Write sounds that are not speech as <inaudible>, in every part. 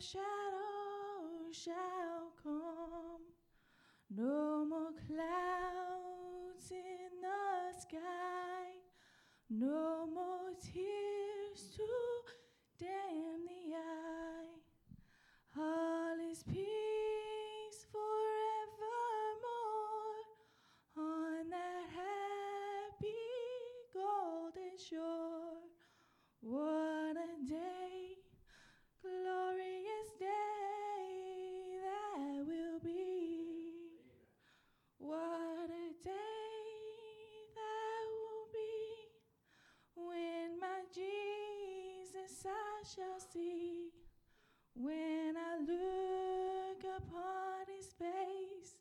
shadow shall come. No more clouds in the sky. No more tears to dim the eye. All is peace When I look upon his face,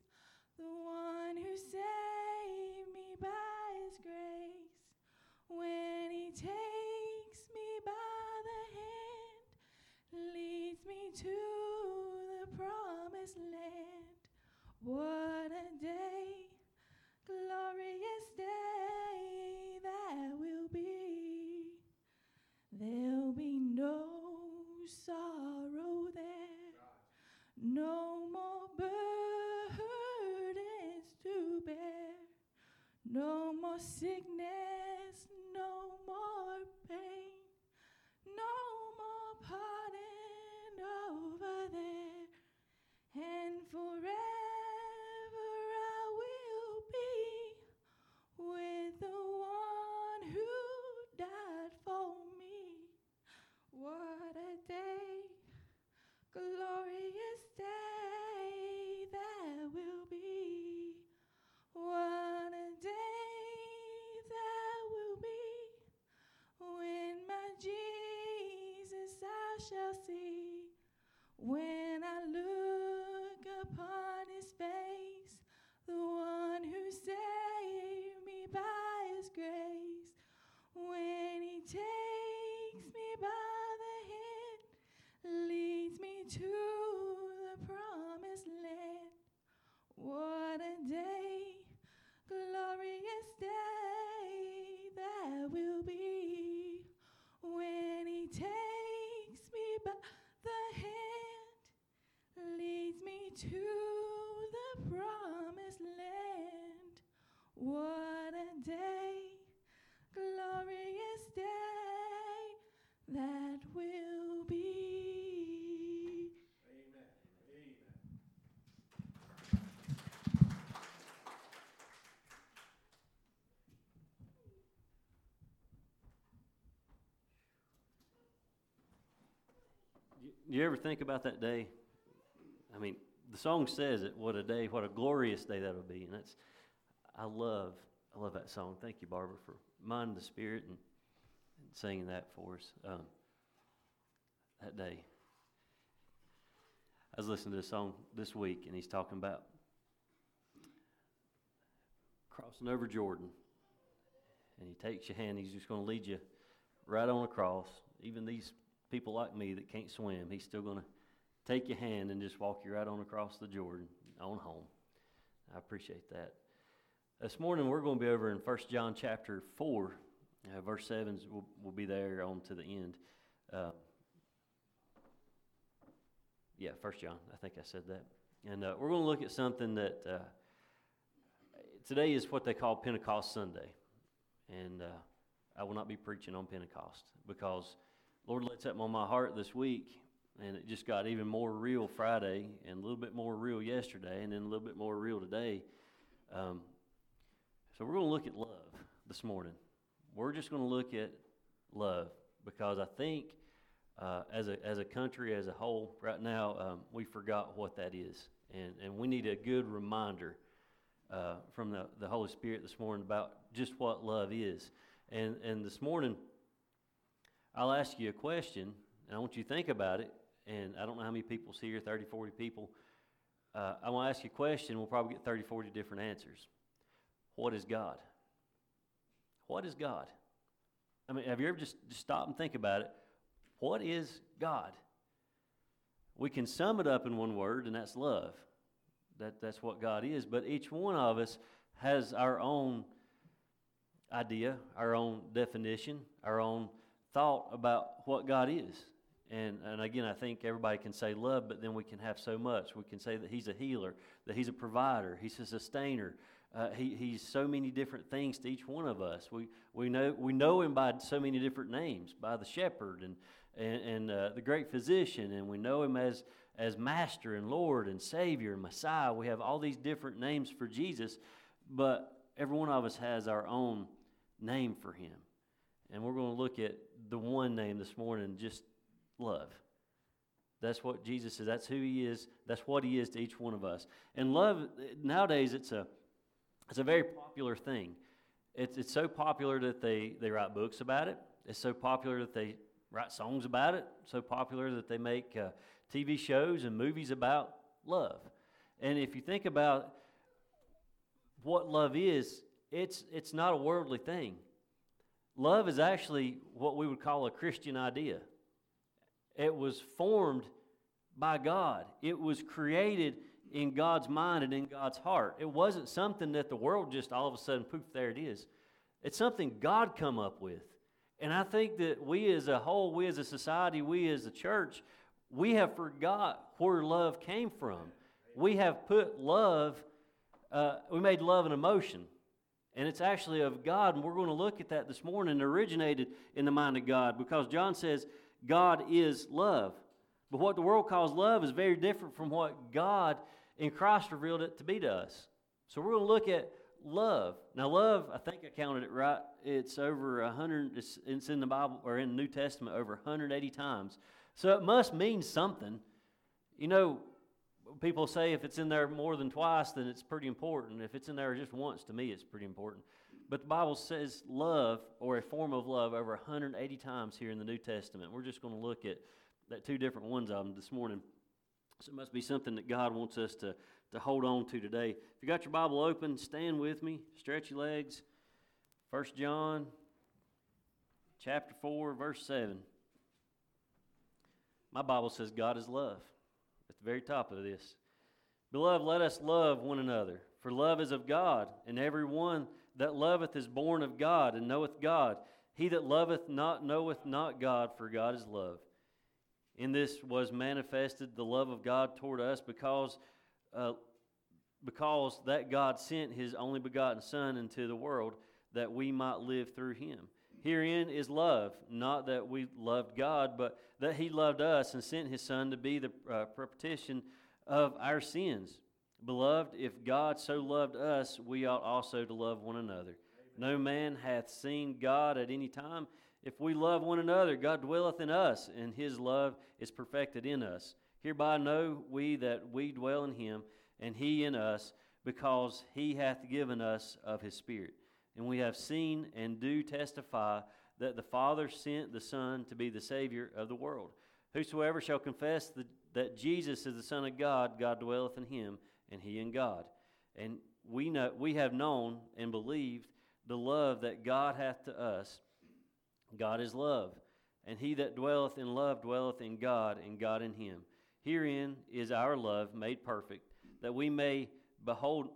the one who saved me by his grace, when he takes me by the hand, leads me to the promised land. What a day, glorious day that will be. There'll be no sorrow no more burdens to bear, no more sickness, to the promised land. What a day, glorious day that will be. You, you ever think about that day? The song says it. What a day! What a glorious day that'll be. And that's, I love, I love that song. Thank you, Barbara, for mind the spirit and, and singing that for us. Um, that day. I was listening to a song this week, and he's talking about crossing over Jordan. And he takes your hand. He's just going to lead you right on across. Even these people like me that can't swim, he's still going to take your hand and just walk you right on across the Jordan on home. I appreciate that. This morning we're going to be over in 1 John chapter 4, uh, verse 7 will will be there on to the end. Uh, yeah, 1 John, I think I said that. And uh, we're going to look at something that uh, today is what they call Pentecost Sunday. And uh, I will not be preaching on Pentecost because Lord let something on my heart this week, and it just got even more real Friday, and a little bit more real yesterday, and then a little bit more real today. Um, so we're going to look at love this morning. We're just going to look at love because I think uh, as, a, as a country as a whole, right now, um, we forgot what that is. And, and we need a good reminder uh, from the, the Holy Spirit this morning about just what love is. And, and this morning, I'll ask you a question, and I want you to think about it. And I don't know how many people's here 30, 40 people. Uh, I want to ask you a question. We'll probably get 30, 40 different answers. What is God? What is God? I mean, have you ever just, just stop and think about it? What is God? We can sum it up in one word, and that's love. That, that's what God is. But each one of us has our own idea, our own definition, our own thought about what God is. And, and again, I think everybody can say love, but then we can have so much. We can say that He's a healer, that He's a provider, He's a sustainer. Uh, he, he's so many different things to each one of us. We, we, know, we know Him by so many different names by the shepherd and, and, and uh, the great physician, and we know Him as, as Master and Lord and Savior and Messiah. We have all these different names for Jesus, but every one of us has our own name for Him. And we're going to look at the one name this morning, just love. That's what Jesus is. That's who He is. That's what He is to each one of us. And love, nowadays, it's a, it's a very popular thing. It's, it's so popular that they, they write books about it. It's so popular that they write songs about it. So popular that they make uh, TV shows and movies about love. And if you think about what love is, it's, it's not a worldly thing. Love is actually what we would call a Christian idea. It was formed by God, it was created in God's mind and in God's heart. It wasn't something that the world just all of a sudden, poof, there it is. It's something God come up with. And I think that we as a whole, we as a society, we as a church, we have forgot where love came from. We have put love, uh, we made love an emotion. And it's actually of God. And we're going to look at that this morning. Originated in the mind of God because John says God is love. But what the world calls love is very different from what God in Christ revealed it to be to us. So we're going to look at love. Now, love, I think I counted it right. It's over a hundred. It's, it's in the Bible or in the New Testament over 180 times. So it must mean something. You know, people say if it's in there more than twice, then it's pretty important. If it's in there just once, to me, it's pretty important. But the Bible says love or a form of love over 180 times here in the New Testament. We're just going to look at that two different ones of them this morning. So it must be something that God wants us to, to hold on to today. If you got your Bible open, stand with me, stretch your legs. 1 John chapter 4, verse 7. My Bible says God is love at the very top of this. Beloved, let us love one another, for love is of God, and every one that loveth is born of God and knoweth God. He that loveth not knoweth not God, for God is love. In this was manifested the love of God toward us because, uh, because that God sent his only begotten Son into the world that we might live through him. Herein is love, not that we loved God, but that he loved us and sent his Son to be the uh, propitiation of our sins. Beloved, if God so loved us, we ought also to love one another. No man hath seen God at any time. If we love one another, God dwelleth in us, and his love is perfected in us. Hereby know we that we dwell in him, and he in us, because he hath given us of his Spirit. And we have seen and do testify that the Father sent the Son to be the Savior of the world. Whosoever shall confess the, that Jesus is the Son of God, God dwelleth in him, and he in God. And we know we have known and believed the love that God hath to us. God is love, and he that dwelleth in love dwelleth in God, and God in him. Herein is our love made perfect, that we may behold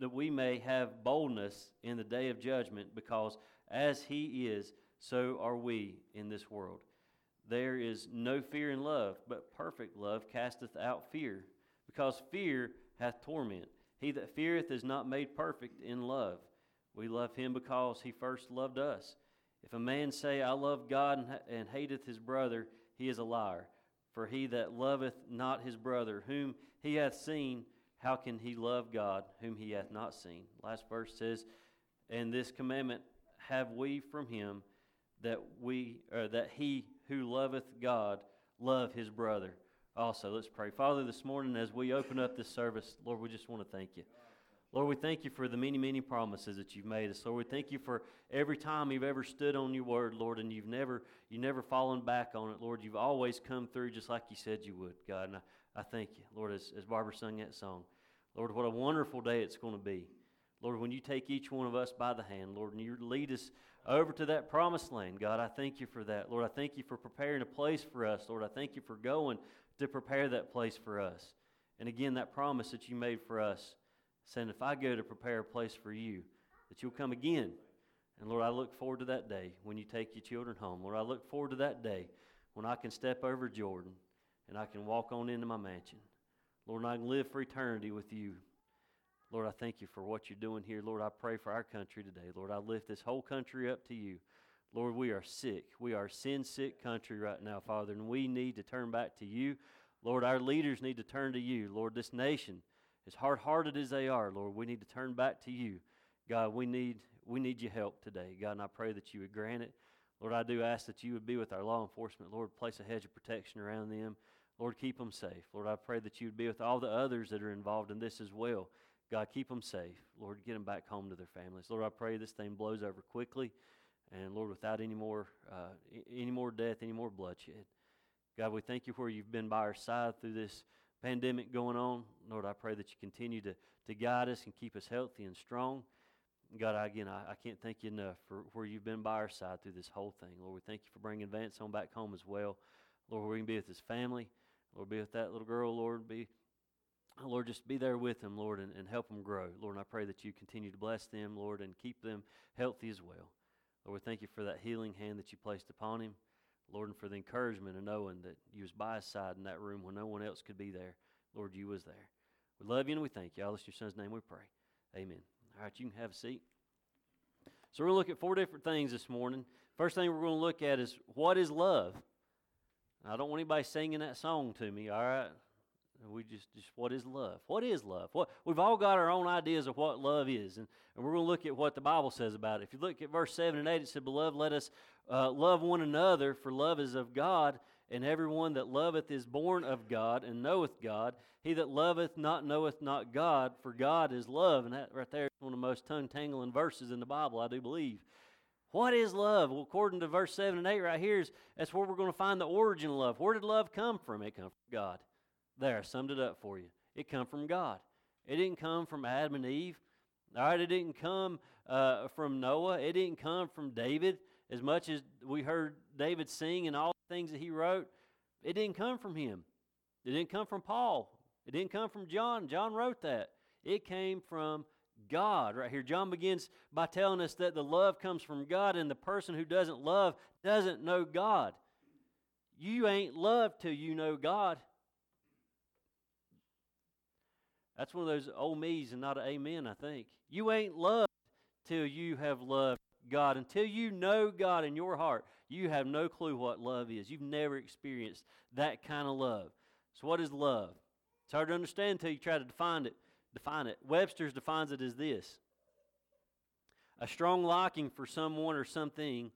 that we may have boldness in the day of judgment, because as he is, so are we in this world. There is no fear in love, but perfect love casteth out fear, because fear hath torment. He that feareth is not made perfect in love. We love him because he first loved us. If a man say, I love God and, hateth his brother, he is a liar. For he that loveth not his brother, whom he hath seen, how can he love God, whom he hath not seen? Last verse says, And this commandment have we from him, that we, or that he who loveth God love his brother also. Let's pray. Father, this morning as we open up this service, Lord, we just want to thank you. Lord, we thank you for the many, many promises that you've made us. Lord, we thank you for every time you've ever stood on your word, Lord, and you've never you never fallen back on it, Lord. You've always come through just like you said you would, God. And I, I thank you, Lord, as, as Barbara sung that song. Lord, what a wonderful day it's going to be. Lord, when you take each one of us by the hand, Lord, and you lead us over to that promised land, God, I thank you for that. Lord, I thank you for preparing a place for us. Lord, I thank you for going to prepare that place for us. And again, that promise that you made for us, saying, if I go to prepare a place for you, that you'll come again. And Lord, I look forward to that day when you take your children home. Lord, I look forward to that day when I can step over Jordan and I can walk on into my mansion. Lord, and I can live for eternity with you. Lord, I thank you for what you're doing here. Lord, I pray for our country today. Lord, I lift this whole country up to you. Lord, we are sick. We are sin sick country right now, Father, and we need to turn back to you. Lord, our leaders need to turn to you. Lord, this nation, as hard hearted as they are, Lord, we need to turn back to you. God, we need, we need your help today. God, and I pray that you would grant it. Lord, I do ask that you would be with our law enforcement. Lord, place a hedge of protection around them. Lord, keep them safe. Lord, I pray that you would be with all the others that are involved in this as well. God, keep them safe. Lord, get them back home to their families. Lord, I pray this thing blows over quickly, and Lord, without any more, uh, any more death, any more bloodshed. God, we thank you for you've been by our side through this pandemic going on. Lord, I pray that you continue to, to guide us and keep us healthy and strong. God, I, again, I, I can't thank you enough for where you've been by our side through this whole thing. Lord, we thank you for bringing Vance home back home as well. Lord, we can be with his family. Lord, be with that little girl. Lord, be, Lord, just be there with them, Lord, and, and help them grow. Lord, and I pray that you continue to bless them, Lord, and keep them healthy as well. Lord, we thank you for that healing hand that you placed upon him. Lord, and for the encouragement of knowing that you was by his side in that room when no one else could be there. Lord, you was there. We love you and we thank you. All in your son's name we pray. Amen. All right, you can have a seat. So we're going to look at four different things this morning. First thing we're going to look at is what is love? I don't want anybody singing that song to me, all right? We just, just what is love? What is love? What we've all got our own ideas of what love is, and, and we're going to look at what the Bible says about it. If you look at verse seven and eight, it said, "Beloved, let us uh, love one another, for love is of God, and everyone that loveth is born of God and knoweth God. He that loveth not knoweth not God, for God is love." And that right there is one of the most tongue tangling verses in the Bible, I do believe. What is love? Well, according to verse 7 and 8 right here, is, that's where we're going to find the origin of love. Where did love come from? It come from God. There, I summed it up for you. It come from God. It didn't come from Adam and Eve. All right, it didn't come uh, from Noah. It didn't come from David. As much as we heard David sing and all the things that he wrote, it didn't come from him. It didn't come from Paul. It didn't come from John. John wrote that. It came from God right here. John begins by telling us that the love comes from God, and the person who doesn't love doesn't know God. You ain't loved till you know God. That's one of those old me's and not an amen, I think. You ain't loved till you have loved God. Until you know God in your heart, you have no clue what love is. You've never experienced that kind of love. So, what is love? It's hard to understand until you try to define it. Define it. Webster's defines it as this: a strong liking for someone or something,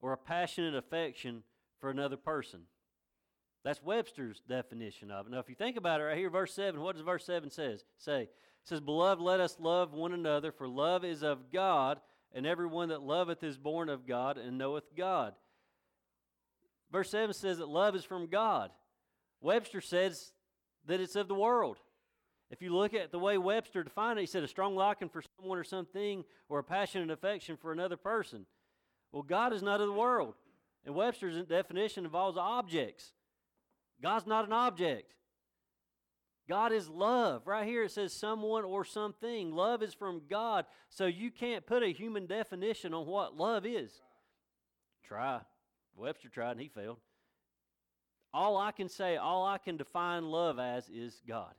or a passionate affection for another person. That's Webster's definition of it. Now, if you think about it right here, verse 7, what does verse 7 says? Say, it says, Beloved, let us love one another, for love is of God, and everyone that loveth is born of God and knoweth God. Verse 7 says that love is from God. Webster says that it's of the world. If you look at the way Webster defined it, he said a strong liking for someone or something or a passionate affection for another person. Well, God is not of the world. And Webster's definition involves objects. God's not an object. God is love. Right here it says someone or something. Love is from God. So you can't put a human definition on what love is. Try. Webster tried and he failed. All I can say, all I can define love as is God.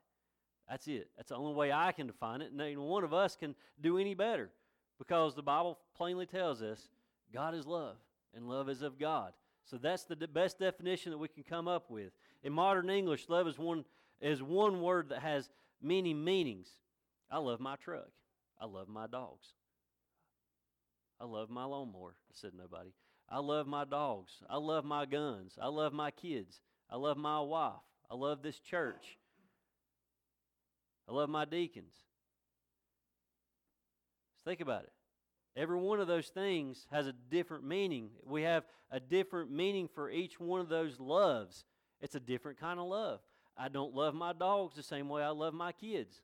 That's it. That's the only way I can define it. And one of us can do any better because the Bible plainly tells us God is love and love is of God. So that's the best definition that we can come up with. In modern English, love is one, is one word that has many meanings. I love my truck. I love my dogs. I love my lawnmower, said nobody. I love my dogs. I love my guns. I love my kids. I love my wife. I love this church. I love my deacons. Just think about it. Every one of those things has a different meaning. We have a different meaning for each one of those loves. It's a different kind of love. I don't love my dogs the same way I love my kids.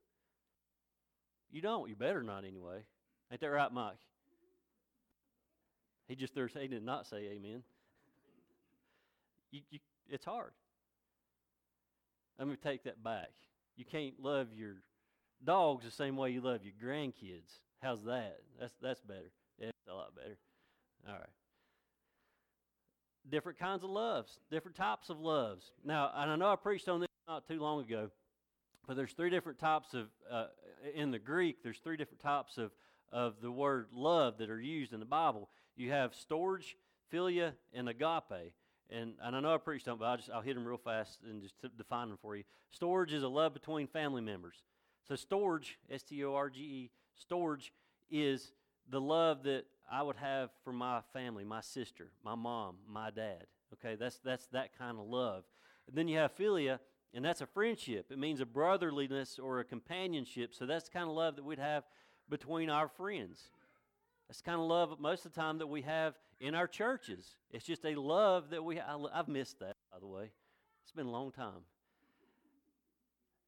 You don't. You better not anyway. Ain't that right, Mike? He just threw, he did not say amen. You, you, it's hard. Let me take that back. You can't love your dogs the same way you love your grandkids. How's that? That's that's better. Yeah, it's a lot better. All right. Different kinds of loves, different types of loves. Now, and I know I preached on this not too long ago, but there's three different types of, uh, in the Greek, there's three different types of, of the word love that are used in the Bible. You have storge, philia, and agape. And, and I know I preached on, but I'll just I'll hit them real fast and just define them for you. Storage is a love between family members. So storage, S T O R G E, storage is the love that I would have for my family, my sister, my mom, my dad. Okay, that's that's that kind of love. And then you have philia, and that's a friendship. It means a brotherliness or a companionship. So that's the kind of love that we'd have between our friends. That's kind of love most of the time that we have in our churches. It's just a love that we, I, I've missed that, by the way. It's been a long time.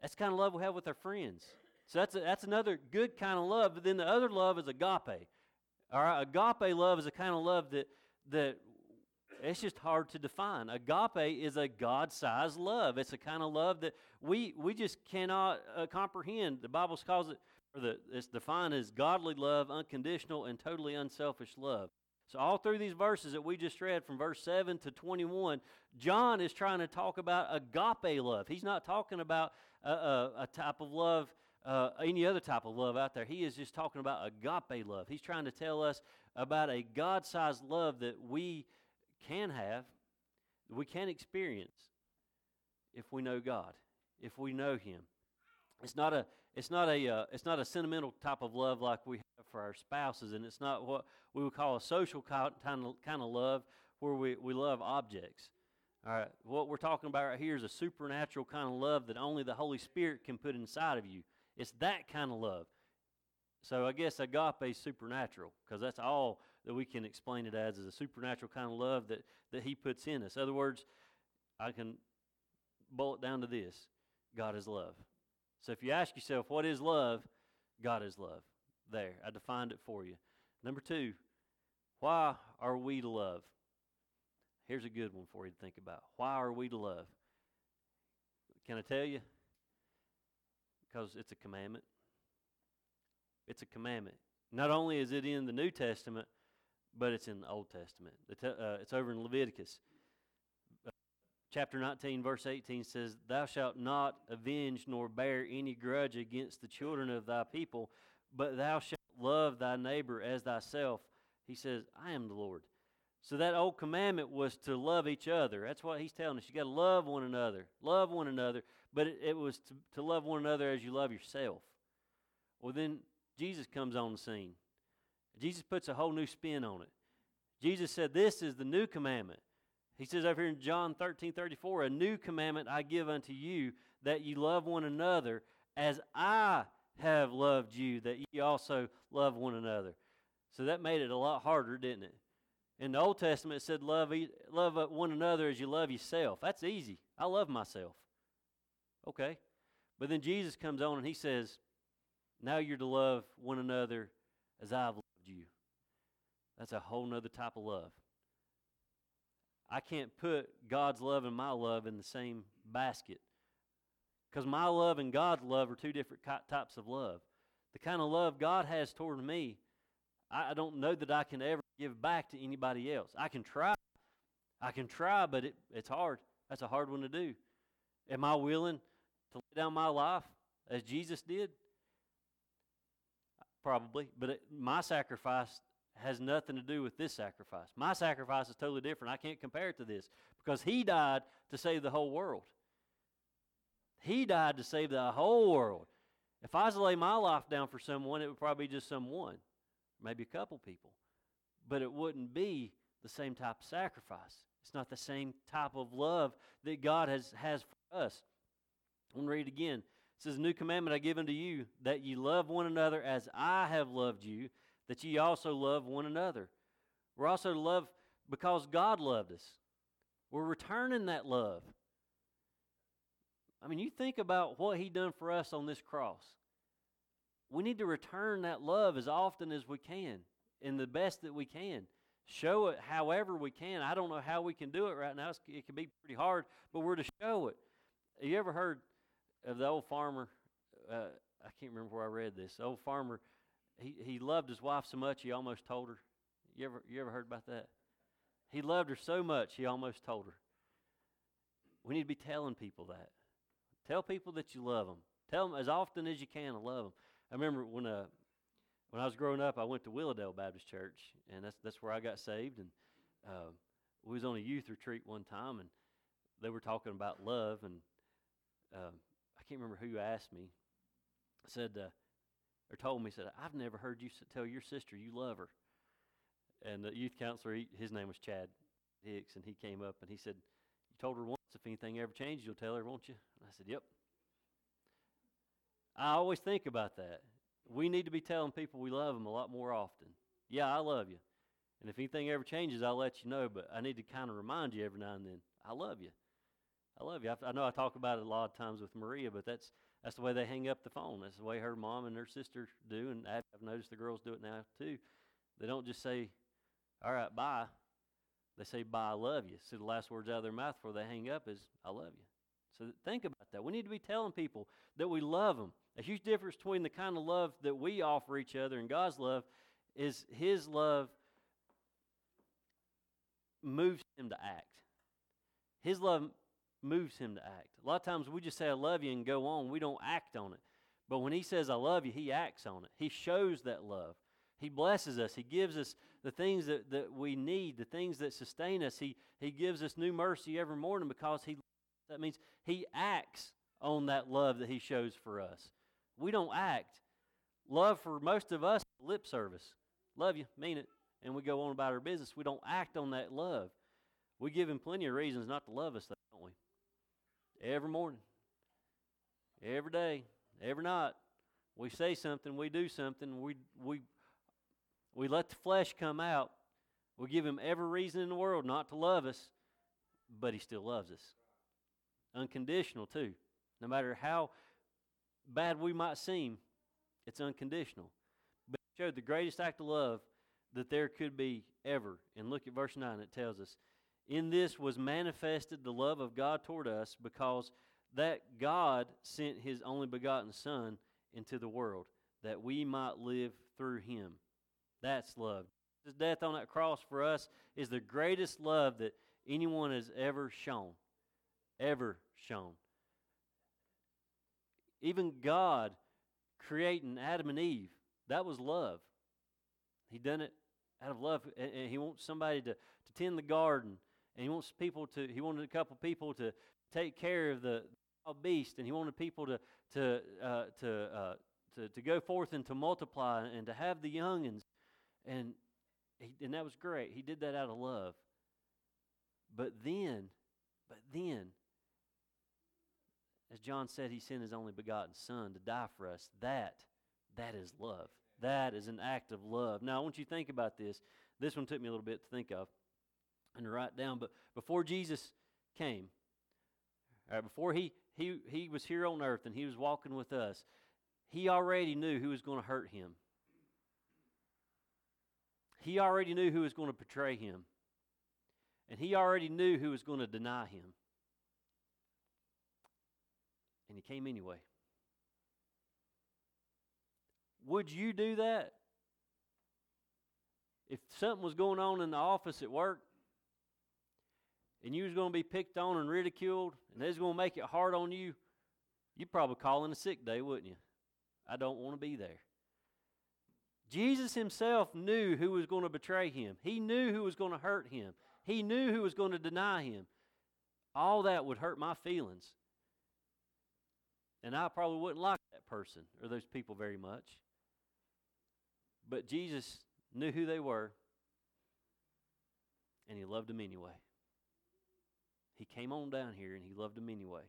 That's kind of love we have with our friends. So that's, a, that's another good kind of love. But then the other love is agape. All right, agape love is a kind of love that, that it's just hard to define. Agape is a God sized love. It's a kind of love that we, we just cannot uh, comprehend. The Bible calls it, or the, it's defined as godly love, unconditional, and totally unselfish love. So, all through these verses that we just read from verse 7 to 21, John is trying to talk about agape love. He's not talking about a, a, a type of love, uh, any other type of love out there. He is just talking about agape love. He's trying to tell us about a God sized love that we can have, we can experience if we know God, if we know Him. It's not a it's not a uh, it's not a sentimental type of love like we have for our spouses, and it's not what we would call a social kind of kind of love where we, we love objects. All right, what we're talking about right here is a supernatural kind of love that only the Holy Spirit can put inside of you. It's that kind of love. So I guess agape is supernatural because that's all that we can explain it as is a supernatural kind of love that, that He puts in us. In other words, I can boil it down to this God is love. So if you ask yourself, what is love? God is love. There, I defined it for you. Number two, why are we to love? Here's a good one for you to think about. Why are we to love? Can I tell you? Because it's a commandment. It's a commandment. Not only is it in the New Testament, but it's in the Old Testament. Uh, it's over in Leviticus. Uh, chapter 19, verse 18 says, Thou shalt not avenge nor bear any grudge against the children of thy people, but thou shalt love thy neighbor as thyself. He says, I am the Lord. So that old commandment was to love each other. That's what he's telling us. You got to love one another. Love one another. But it, it was to, to love one another as you love yourself. Well, then Jesus comes on the scene. Jesus puts a whole new spin on it. Jesus said, This is the new commandment. He says over here in John 13 34, A new commandment I give unto you, that you love one another as I have loved you, that ye also love one another. So that made it a lot harder, didn't it? In the Old Testament, it said, love, love uh, one another as you love yourself. That's easy. I love myself. Okay. But then Jesus comes on and he says, Now you're to love one another as I've loved you. That's a whole nother type of love. I can't put God's love and my love in the same basket because my love and God's love are two different types of love. The kind of love God has toward me, I don't know that I can ever give back to anybody else. I can try. I can try, but it, it's hard. That's a hard one to do. Am I willing to lay down my life as Jesus did? probably, but it, my sacrifice has nothing to do with this sacrifice. My sacrifice is totally different. I can't compare it to this because he died to save the whole world. He died to save the whole world. If I was to lay my life down for someone, it would probably be just someone, maybe a couple people. But it wouldn't be the same type of sacrifice. It's not the same type of love that God has, has for us. I'm going to read it again. It says, New commandment I give unto you, that ye love one another as I have loved you, that ye also love one another. We're also to love because God loved us. We're returning that love. I mean, you think about what He done for us on this cross. We need to return that love as often as we can, and the best that we can. Show it however we can. I don't know how we can do it right now. it can be pretty hard, but we're to show it. You ever heard of the old farmer. Uh, I can't remember where I read this. The old farmer, he, he loved his wife so much he almost told her. You ever you ever heard about that? He loved her so much, he almost told her. We need to be telling people that. Tell people that you love them. Tell them as often as you can to love them. I remember when uh, when I was growing up, I went to Willowdale Baptist Church, and that's that's where I got saved. And uh, we was on a youth retreat one time, and they were talking about love, and uh, I can't remember who asked me. Said uh, or told me said I've never heard you tell your sister you love her. And the youth counselor, he, his name was Chad Hicks, and he came up and he said, "You told her once if anything ever changes, you'll tell her, won't you?" And I said, "Yep." I always think about that. We need to be telling people we love them a lot more often. Yeah, I love you. And if anything ever changes, I'll let you know, but I need to kind of remind you every now and then, I love you. I love you. I, I, know I talk about it a lot of times with Maria, but that's that's the way they hang up the phone. That's the way her mom and her sister do, and I've noticed the girls do it now too. They don't just say, "All right, bye." They say, "Bye, I love you." So the last words out of their mouth before they hang up is, "I love you." So think about that. We need to be telling people that we love them. A huge difference between the kind of love that we offer each other and God's love is His love moves Him to act. His love moves Him to act. A lot of times we just say, I love you and go on. We don't act on it. But when He says, I love you, He acts on it. He shows that love. He blesses us. He gives us the things that, that we need, the things that sustain us. He, he gives us new mercy every morning because He that means He acts on that love that He shows for us. We don't act. Love for most of us, lip service. Love you, mean it, and we go on about our business. We don't act on that love. We give Him plenty of reasons not to love us, don't we? Every morning, every day, every night, we say something, we do something, we we we let the flesh come out. We give him every reason in the world not to love us, but he still loves us. Unconditional, too. No matter how bad we might seem, it's unconditional. But he showed the greatest act of love that there could be ever. And look at verse 9, it tells us In this was manifested the love of God toward us, because that God sent his only begotten Son into the world, that we might live through him. That's love. His death on that cross for us is the greatest love that anyone has ever shown. Ever shown. Even God creating Adam and Eve, that was love. He done it out of love. And he wants somebody to, to tend the garden. And he wants people to, he wanted a couple people to take care of the beast. And he wanted people to, to, uh, to, uh, to, to go forth and to multiply and to have the youngins. And, he, and that was great. He did that out of love. But then, but then, as John said, he sent his only begotten Son to die for us. That, that is love. That is an act of love. Now, I want you to think about this. This one took me a little bit to think of and to write down. But before Jesus came, right, before he, he, he was here on earth and he was walking with us, he already knew who was going to hurt him. He already knew who was going to betray him. And he already knew who was going to deny him. And he came anyway. Would you do that? If something was going on in the office at work and you was going to be picked on and ridiculed and they was going to make it hard on you, you'd probably call in a sick day, wouldn't you? I don't want to be there. Jesus himself knew who was going to betray him. He knew who was going to hurt him. He knew who was going to deny him. All that would hurt my feelings. And I probably wouldn't like that person or those people very much. But Jesus knew who they were, and he loved them anyway. He came on down here and he loved them anyway.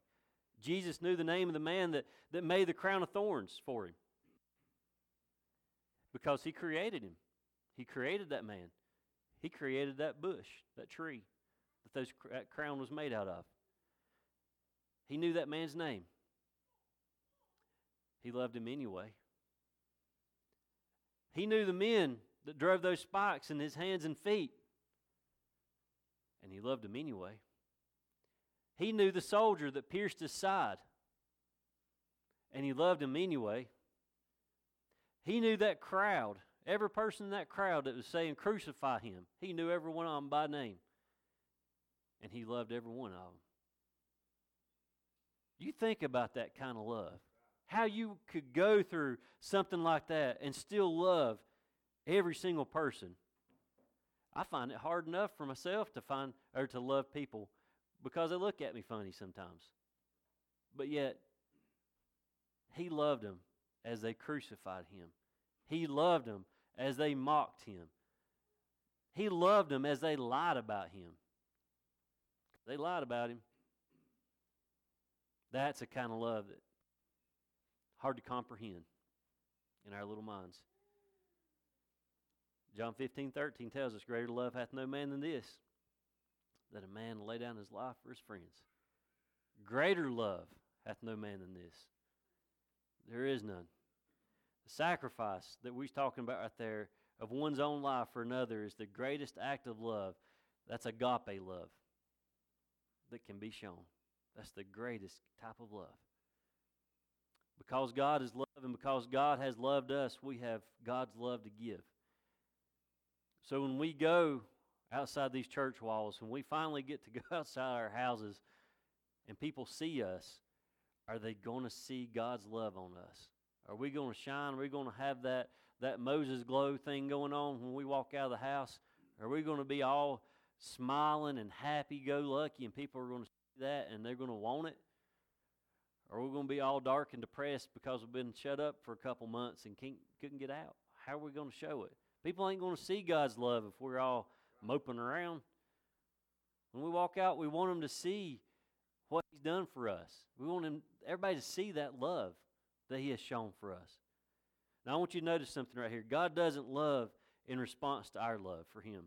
Jesus knew the name of the man that, that made the crown of thorns for him because he created him. He created that man. He created that bush, that tree that those, that crown was made out of. He knew that man's name. He loved him anyway. He knew the men that drove those spikes in his hands and feet. And he loved him anyway. He knew the soldier that pierced his side. And he loved him anyway. He knew that crowd, every person in that crowd that was saying, Crucify him. He knew every one of them by name. and he loved every one of them. You think about that kind of love. How you could go through something like that and still love every single person. I find it hard enough for myself to find or to love people because they look at me funny sometimes. But yet, he loved them as they crucified him. He loved them as they mocked him. He loved them as they lied about him. They lied about him. That's a kind of love that hard to comprehend in our little minds. John 15, 13 tells us, Greater love hath no man than this, that a man lay down his life for his friends. Greater love hath no man than this. There is none. The sacrifice that we're talking about right there of one's own life for another is the greatest act of love. That's agape love that can be shown. That's the greatest type of love. Because God is love and because God has loved us, we have God's love to give. So when we go outside these church walls, when we finally get to <laughs> go outside our houses and people see us, are they going to see God's love on us? Are we going to shine? Are we going to have that, that Moses glow thing going on when we walk out of the house? Are we going to be all smiling and happy go lucky and people are going to see that and they're going to want it? Are we going to be all dark and depressed because we've been shut up for a couple months and couldn't get out? How are we going to show it? People ain't going to see God's love if we're all moping around. When we walk out, we want them to see what He's done for us. We want him, everybody to see that love that He has shown for us. Now, I want you to notice something right here. God doesn't love in response to our love for Him.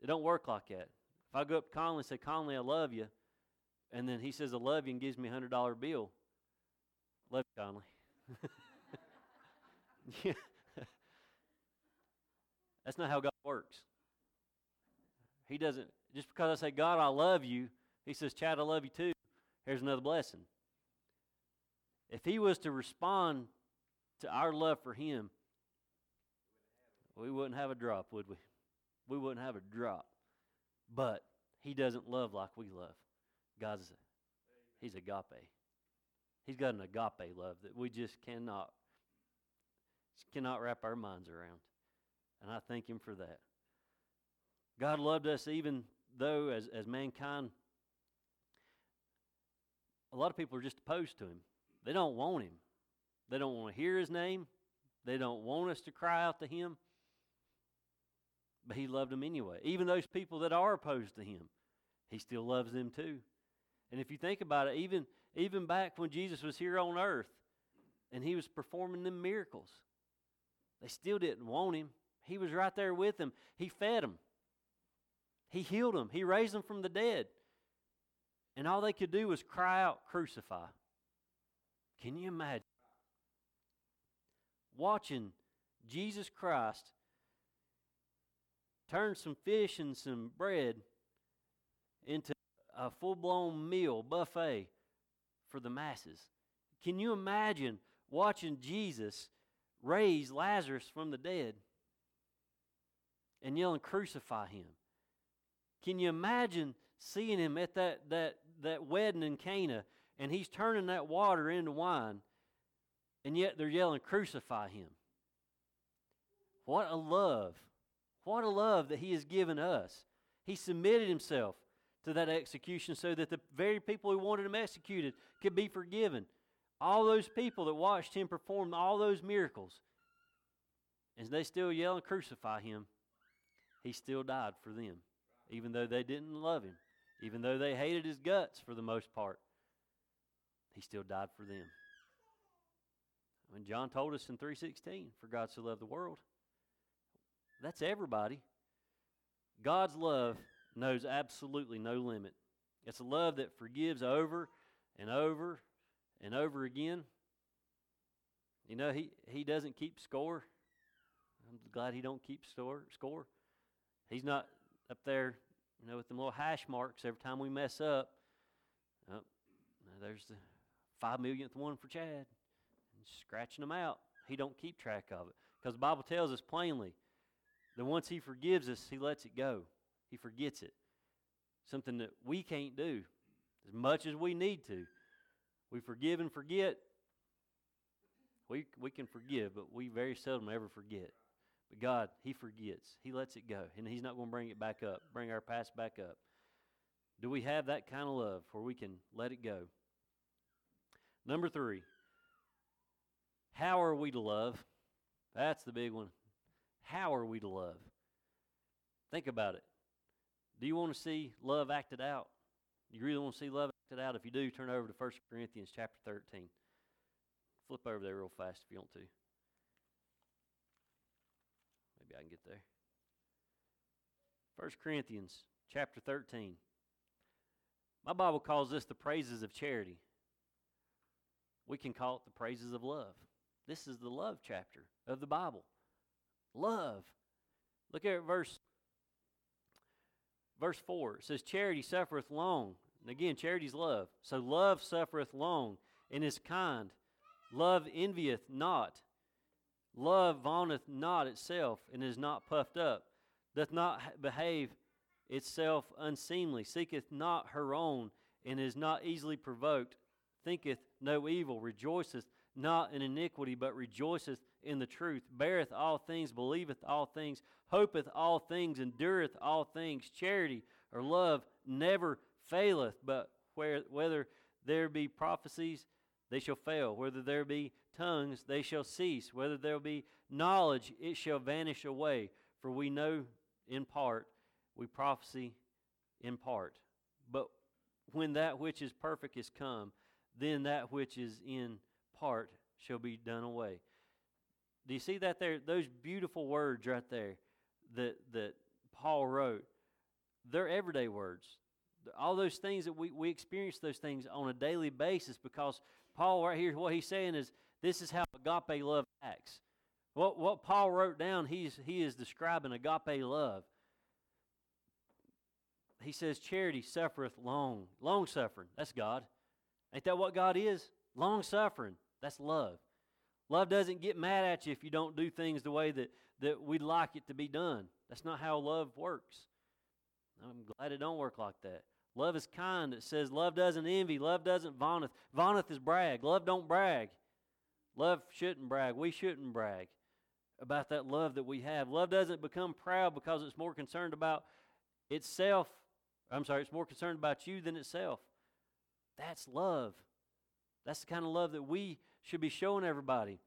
It don't work like that. If I go up to Conley and say, Conley, I love you, and then he says, I love you and gives me a $100 bill, love you, Conley. <laughs> yeah. That's not how God works. He doesn't, just because I say, God, I love you, He says, Chad, I love you too. Here's another blessing. If He was to respond to our love for Him, we wouldn't have a drop, would we? We wouldn't have a drop. But He doesn't love like we love. God's, He's agape. He's got an agape love that we just cannot, cannot wrap our minds around. And I thank Him for that. God loved us even though, as, as mankind, a lot of people are just opposed to Him. They don't want Him. They don't want to hear His name. They don't want us to cry out to Him. But He loved them anyway. Even those people that are opposed to Him, He still loves them too. And if you think about it, even, even back when Jesus was here on earth and He was performing them miracles, they still didn't want Him. He was right there with them. He fed them. He healed them. He raised them from the dead. And all they could do was cry out, crucify. Can you imagine? Watching Jesus Christ turn some fish and some bread into a full blown meal, buffet for the masses. Can you imagine watching Jesus raise Lazarus from the dead? and yelling, Crucify him. Can you imagine seeing him at that, that, that wedding in Cana and he's turning that water into wine and yet they're yelling, Crucify him? What a love. What a love that he has given us. He submitted himself to that execution so that the very people who wanted him executed could be forgiven. All those people that watched him perform all those miracles, and they still yell and Crucify him he still died for them, even though they didn't love him, even though they hated his guts for the most part. He still died for them. When John told us in 3:16, "For God so loved the world," that's everybody. God's love knows absolutely no limit. It's a love that forgives over and over and over again. You know, he, he doesn't keep score. I'm glad he don't keep score score. He's not up there, you know, with them little hash marks every time we mess up. Oh, there's the five millionth one for Chad. And scratching them out. He don't keep track of it. Because the Bible tells us plainly that once he forgives us, he lets it go. He forgets it. Something that we can't do as much as we need to. We forgive and forget. We, we can forgive, but we very seldom ever forget. But God, He forgets. He lets it go, and He's not going to bring it back up, bring our past back up. Do we have that kind of love where we can let it go? Number three, how are we to love? That's the big one. How are we to love? Think about it. Do you want to see love acted out? You really want to see love acted out? If you do, turn over to 1 Corinthians chapter 13. Flip over there real fast if you want to. Maybe I can get there. 1 Corinthians chapter 13. My Bible calls this the praises of charity. We can call it the praises of love. This is the love chapter of the Bible. Love. Look at verse verse 4. It says charity suffereth long. And again, charity's love. So love suffereth long and is kind. Love envieth not. Love vaunteth not itself and is not puffed up. Doth not behave itself unseemly, seeketh not her own, and is not easily provoked, thinketh no evil, rejoiceth not in iniquity, but rejoiceth in the truth, beareth all things, believeth all things, hopeth all things, endureth all things. Charity or love never faileth, but where, whether there be prophecies, they shall fail. Whether there be tongues, they shall cease. Whether there be knowledge, it shall vanish away. For we know in part, we prophesy in part. But when that which is perfect is come, then that which is in part shall be done away. Do you see that there? Those beautiful words right there that, that Paul wrote, they're everyday words. All those things that we, we experience those things on a daily basis because Paul, right here, what he's saying is this is how agape love acts. What, what Paul wrote down, he's, he is describing agape love he says, Charity suffereth long. Long suffering. That's God. Ain't that what God is? Long suffering. That's love. Love doesn't get mad at you if you don't do things the way that, that we'd like it to be done. That's not how love works. I'm glad it don't work like that. Love is kind. It says love doesn't envy. Love doesn't vaunteth. Vaunteth is brag. Love don't brag. Love shouldn't brag. We shouldn't brag about that love that we have. Love doesn't become proud because it's more concerned about itself I'm sorry, it's more concerned about you than itself. That's love. That's the kind of love that we should be showing everybody.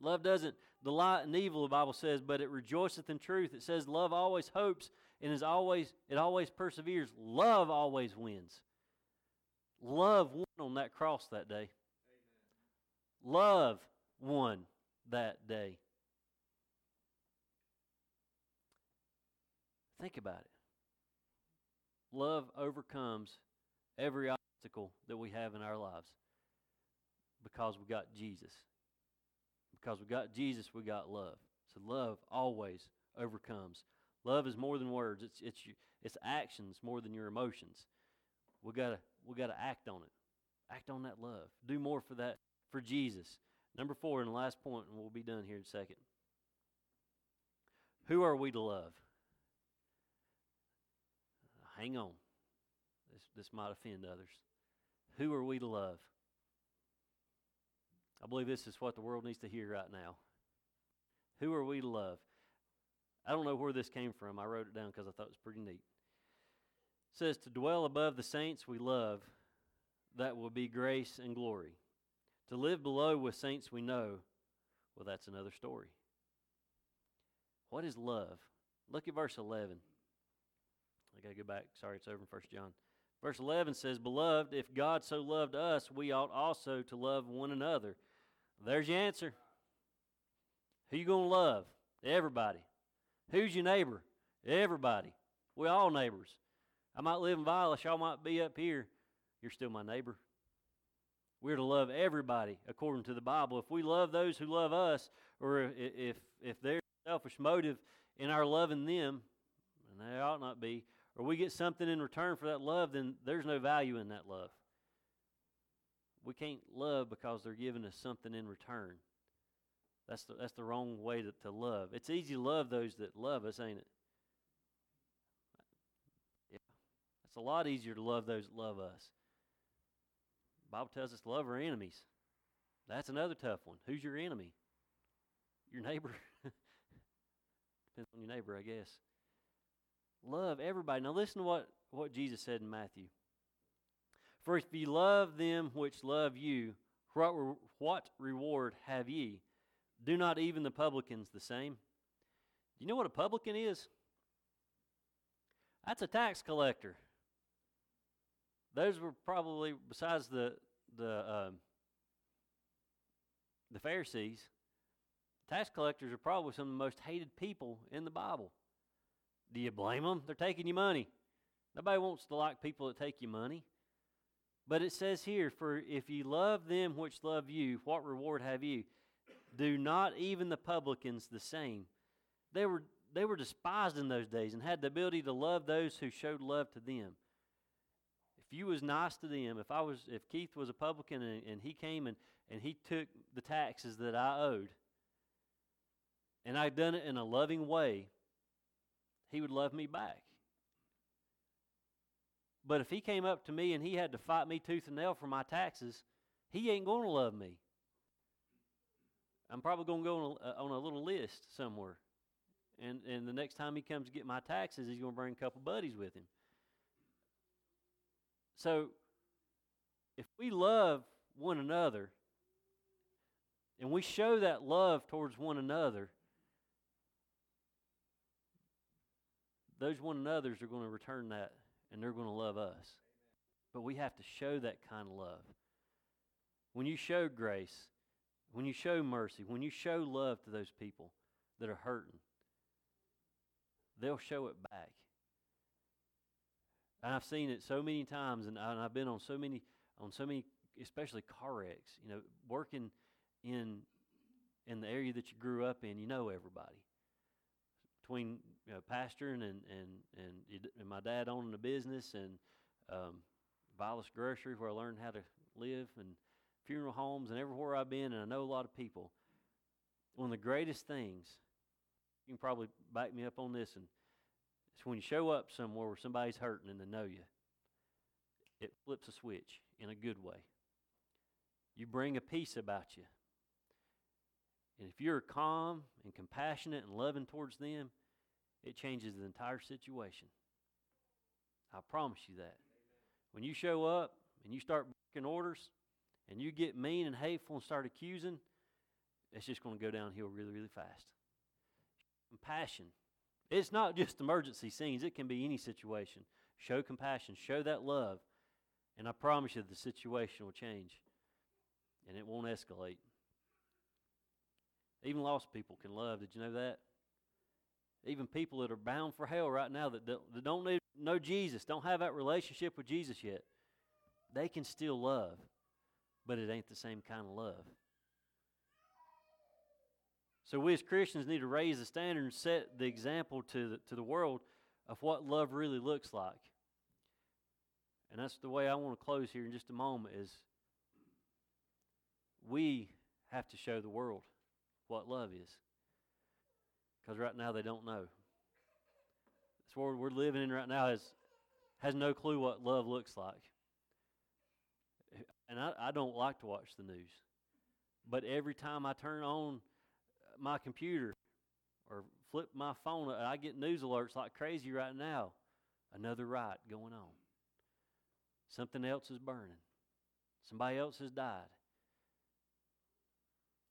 Love doesn't delight in evil, the Bible says, but it rejoiceth in truth. It says love always hopes and is always it always perseveres. Love always wins. Love won on that cross that day. Amen. Love won that day. Think about it love overcomes every obstacle that we have in our lives because we got Jesus. Because we got Jesus, we got love. So love always overcomes. Love is more than words. It's it's it's actions more than your emotions. We gotta we gotta act on it. Act on that love. Do more for that for Jesus. Number four, and last point, and we'll be done here in a second. Who are we to love? hang on. This, this might offend others. Who are we to love? I believe this is what the world needs to hear right now. Who are we to love? I don't know where this came from. I wrote it down because I thought it was pretty neat. It says, To dwell above the saints we love, that will be grace and glory. To live below with saints we know, well, that's another story. What is love? Look at verse 11. I got to go back. Sorry, it's over in 1 John. Verse 11 says, Beloved, if God so loved us, we ought also to love one another. There's your answer. Who you going to love? Everybody. Who's your neighbor? Everybody. we all neighbors. I might live in Vilas. Y'all might be up here. You're still my neighbor. We're to love everybody according to the Bible. If we love those who love us, or if, if there's selfish motive in our loving them, and they ought not be, or we get something in return for that love, then there's no value in that love. We can't love because they're giving us something in return. That's the, that's the wrong way to, to love. It's easy to love those that love us, ain't it? Yeah. It's a lot easier to love those that love us. The Bible tells us to love our enemies. That's another tough one. Who's your enemy? Your neighbor. <laughs> Depends on your neighbor, I guess. Love everybody. Now listen to what, what Jesus said in Matthew. For if ye love them which love you, what, what reward have ye? Do not even the publicans the same? Do you know what a publican is? That's a tax collector. Those were probably, besides the the um, the Pharisees, tax collectors are probably some of the most hated people in the Bible. Do you blame them? They're taking you money. Nobody wants to like people that take you money. But it says here, For if ye love them which love you, what reward have you? Do not even the publicans the same. They were, they were despised in those days and had the ability to love those who showed love to them. If you was nice to them, if I was if Keith was a publican and, and he came and, and he took the taxes that I owed, and I'd done it in a loving way, he would love me back. But if he came up to me and he had to fight me tooth and nail for my taxes, he ain't going to love me. I'm probably going to go on a, uh, on a little list somewhere. And, and the next time he comes to get my taxes, he's going to bring a couple buddies with him. So, if we love one another and we show that love towards one another, those one another's are going to return that and they're going to love us. But we have to show that kind of love. When you show grace, when you show mercy, when you show love to those people that are hurting, they'll show it back. And I've seen it so many times, and, I, have been on so many, on so many, especially car wrecks. You know, working in in the area that you grew up in, you know everybody between you know, pastoring and and and, and my dad owning a business and um, Vilas Grocery where I learned how to live and funeral homes and everywhere I've been and I know a lot of people. One of the greatest things you can probably back me up on this and it's when you show up somewhere where somebody's hurting and they know you. It flips a switch in a good way. You bring a peace about you. And if you're calm and compassionate and loving towards them, it changes the entire situation. I promise you that. When you show up and you start breaking orders and you get mean and hateful and start accusing, it's just going to go downhill really, really fast. Compassion. It's not just emergency scenes, it can be any situation. Show compassion, show that love, and I promise you the situation will change and it won't escalate. Even lost people can love. Did you know that? Even people that are bound for hell right now that don't, that don't know Jesus, don't have that relationship with Jesus yet, they can still love, but it ain't the same kind of love. So we as Christians need to raise the standard and set the example to the, to the world of what love really looks like. And that's the way I want to close here in just a moment is we have to show the world what love is. Because right now they don't know. This world we're living in right now has, has no clue what love looks like. And I, I don't like to watch the news. But every time I turn on my computer or flip my phone, I get news alerts like crazy right now. Another riot going on. Something else is burning. Somebody else has died.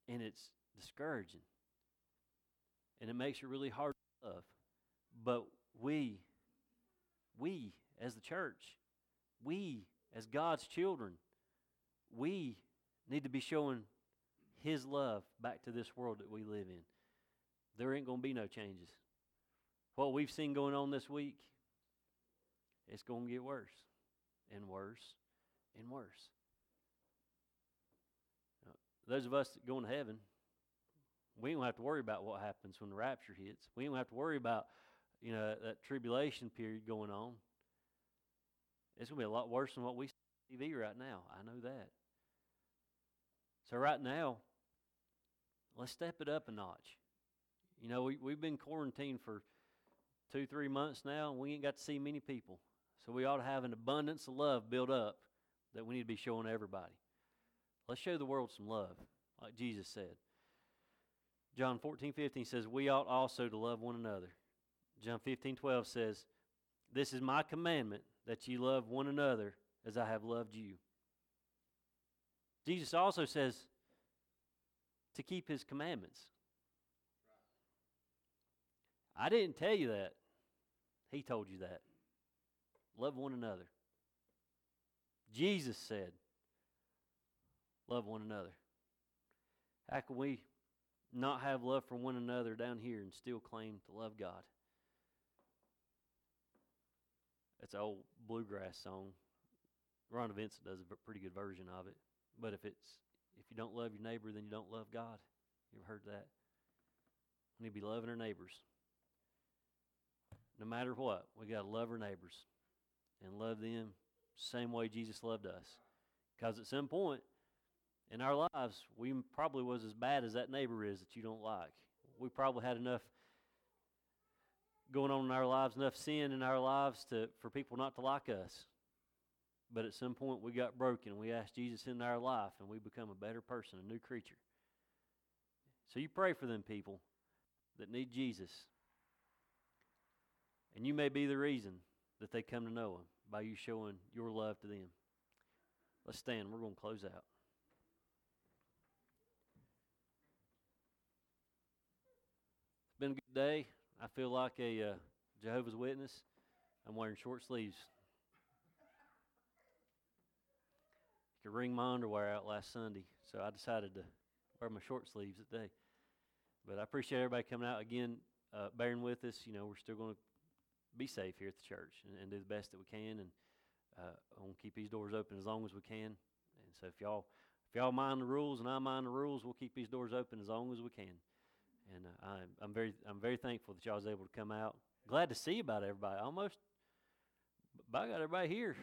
And it's discouraging and it makes it really hard to love. But we, we as the church, we as God's children, we need to be showing His love back to this world that we live in. There ain't going to be no changes. What we've seen going on this week, it's going to get worse and worse and worse. Those of us that to heaven, we don't have to worry about what happens when the rapture hits. We don't have to worry about, you know, that tribulation period going on. It's going to be a lot worse than what we see on TV right now. I know that. So right now, let's step it up a notch. You know, we, we've been quarantined for two, three months now, and we ain't got to see many people. So we ought to have an abundance of love built up that we need to be showing everybody. Let's show the world some love, like Jesus said. John 14, 15 says, We ought also to love one another. John 15, 12 says, This is my commandment, that ye love one another as I have loved you. Jesus also says to keep his commandments. I didn't tell you that. He told you that. Love one another. Jesus said, Love one another. How can we not have love for one another down here and still claim to love God? It's an old bluegrass song. Ron Vincent does a pretty good version of it. But if it's if you don't love your neighbor, then you don't love God. You ever heard that? We need to be loving our neighbors. No matter what, we got to love our neighbors and love them same way Jesus loved us. Because at some point in our lives, we probably was as bad as that neighbor is that you don't like. We probably had enough going on in our lives, enough sin in our lives to for people not to like us. But at some point, we got broken. We asked Jesus into our life, and we become a better person, a new creature. So you pray for them people that need Jesus. And you may be the reason that they come to know Him by you showing your love to them. Let's stand. We're going to close out. It's been a good day. I feel like a uh, Jehovah's Witness. I'm wearing short sleeves. You could wring my underwear out last Sunday, so I decided to wear my short sleeves today. But I appreciate everybody coming out again, uh, bearing with us. You know, we're still going to be safe here at the church and, and, do the best that we can, and uh, I want to keep these doors open as long as we can. And so, if y'all if y'all mind the rules and I mind the rules, we'll keep these doors open as long as we can. And uh, I'm, I'm very I'm very thankful that y'all was able to come out. Glad to see about everybody. Almost, but I got everybody here,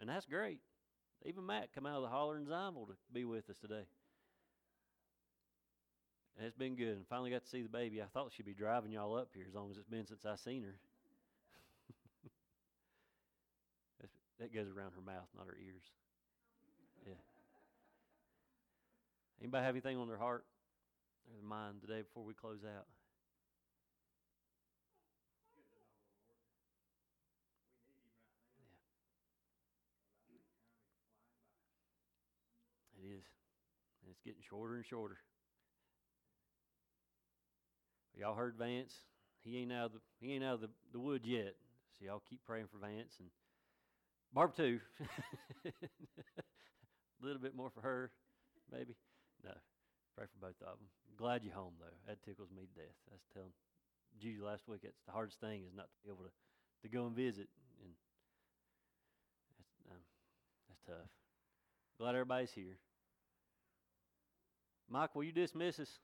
and that's great. Even Matt come out of the holler in Zionville to be with us today. And it's been good. And finally got to see the baby. I thought she'd be driving y'all up here as long as it's been since I seen her. <laughs> that goes around her mouth, not her ears. Yeah. Anybody have anything on their heart their mind today before we close out? It is. And it's getting shorter and shorter. Y'all heard Vance? He ain't out of the he ain't out of the, the woods yet. So y'all keep praying for Vance and Barb too. <laughs> A little bit more for her, maybe. No. Pray for both of them. Glad you're home though. That tickles me to death. That's telling Judy last week. It's the hardest thing is not to be able to, to go and visit, and that's um, that's tough. Glad everybody's here. Mike, will you dismiss us?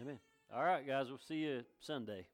Amen. All right, guys, we'll see you Sunday.